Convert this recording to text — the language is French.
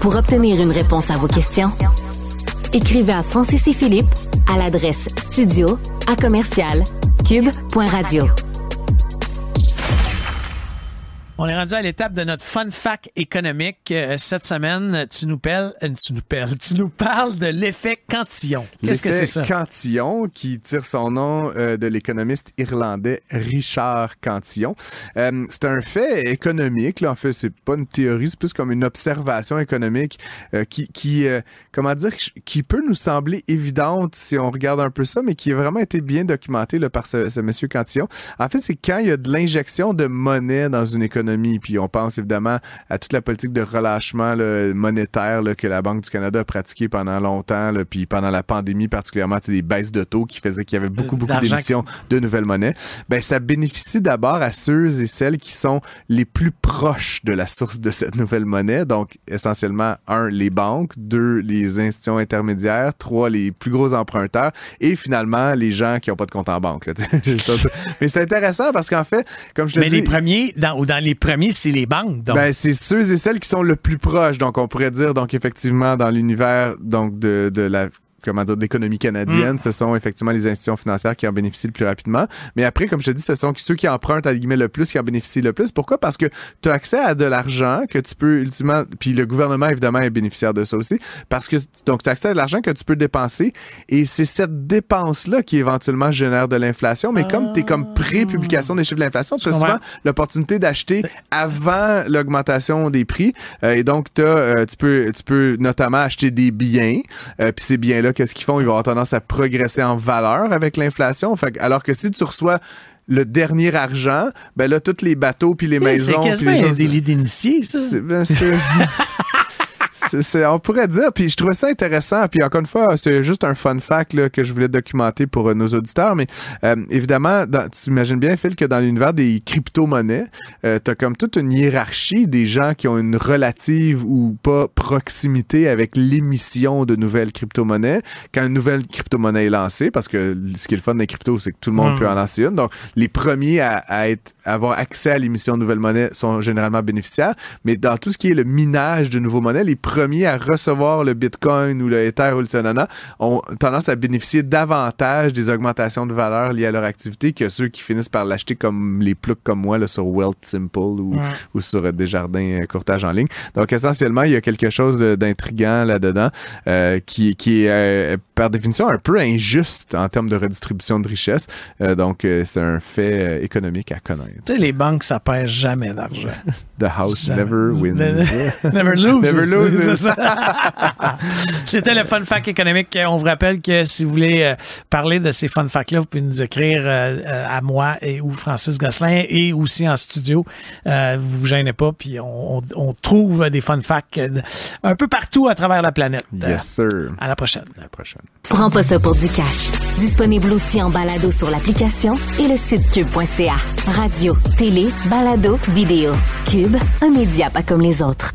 Pour obtenir une réponse à vos questions, écrivez à Francis et Philippe à l'adresse studio à commercial. On est rendu à l'étape de notre fun fact économique. Euh, cette semaine, tu nous parles, euh, tu nous parles, tu nous parles de l'effet Cantillon. Qu'est-ce que c'est ça? Cantillon, qui tire son nom euh, de l'économiste irlandais Richard Cantillon. c'est un fait économique. Là. En fait, c'est pas une théorie, c'est plus comme une observation économique qui, qui comment dire, qui peut nous sembler évidente si on regarde un peu ça, mais qui a vraiment été bien documenté là, par ce, ce monsieur Cantillon. En fait, c'est quand il y a de l'injection de monnaie dans une économie puis on pense évidemment à toute la politique de relâchement monétaire que la Banque du Canada a pratiqué pendant longtemps, puis pendant la pandémie particulièrement, des baisses de taux qui faisaient qu'il y avait beaucoup, beaucoup d'émissions de nouvelles monnaies. Ben, ça bénéficie d'abord à ceux et celles qui sont les plus proches de la source de cette nouvelle monnaie. Donc, essentiellement, un, les banques, deux, les institutions intermédiaires, trois, les plus gros emprunteurs et finalement, les gens qui n'ont pas de compte en banque. Mais c'est intéressant parce qu'en fait, comme je te Mais dis... les premiers, dans, ou dans les premier, c'est les banques. Ben, c'est ceux et celles qui sont le plus proches. Donc, on pourrait dire, donc, effectivement, dans l'univers donc de, de la comment dire, d'économie canadienne, mm. ce sont effectivement les institutions financières qui en bénéficient le plus rapidement. Mais après, comme je te dis, ce sont ceux qui empruntent, à guillemets, le plus, qui en bénéficient le plus. Pourquoi? Parce que tu as accès à de l'argent que tu peux ultimement, puis le gouvernement, évidemment, est bénéficiaire de ça aussi, parce que, donc, tu as accès à de l'argent que tu peux dépenser, et c'est cette dépense-là qui éventuellement génère de l'inflation. Mais comme tu es comme pré-publication des chiffres de l'inflation, tu as souvent l'opportunité d'acheter avant l'augmentation des prix, euh, et donc, as, euh, tu, peux, tu peux notamment acheter des biens, euh, puis ces biens-là, qu'est-ce qu'ils font? Ils vont avoir tendance à progresser en valeur avec l'inflation. alors que si tu reçois le dernier argent, ben là, tous les bateaux puis les maisons... C'est quasiment les un délit d'initié, ça. Ben, on pourrait dire, puis je trouvais ça intéressant, puis encore une fois, c'est juste un fun fact là, que je voulais documenter pour euh, nos auditeurs, mais euh, évidemment, tu imagines bien, Phil, que dans l'univers des crypto-monnaies, euh, tu as comme toute une hiérarchie des gens qui ont une relative ou pas proximité avec l'émission de nouvelles crypto-monnaies. Quand une nouvelle crypto-monnaie est lancée, parce que ce qui est le fun des cryptos, c'est que tout le monde peut en lancer une, donc les premiers à, être, avoir accès à l'émission de nouvelles monnaies sont généralement bénéficiaires, mais dans tout ce qui est le minage de nouveaux monnaies, les premiers à recevoir le Bitcoin ou le Ether ou le Solana ont tendance à bénéficier davantage des augmentations de valeur liées à leur activité que ceux qui finissent par l'acheter comme les plugs comme moi là, sur Wealth Simple ou, ou sur Desjardins euh, Courtage en ligne. Donc essentiellement, il y a quelque chose d'intriguant là-dedans euh, qui, qui est euh, par définition un peu injuste en termes de redistribution de richesse. donc c'est un fait économique à connaître. Tu sais, les banques, ça perd jamais d'argent. The house never wins. never loses. Never loses. C'était le fun fact économique. On vous rappelle que si vous voulez euh, parler de ces fun facts-là, vous pouvez nous écrire euh, euh, à moi et ou Francis Gosselin et aussi en studio. vous vous gênez pas, puis on, trouve des fun facts un peu partout à travers la planète. Yes, sir. À la prochaine. À la prochaine. Prends pas ça pour du cash. Disponible aussi en balado sur l'application et le site cube.ca. Radio, télé, balado, vidéo. Cube un média pas comme les autres.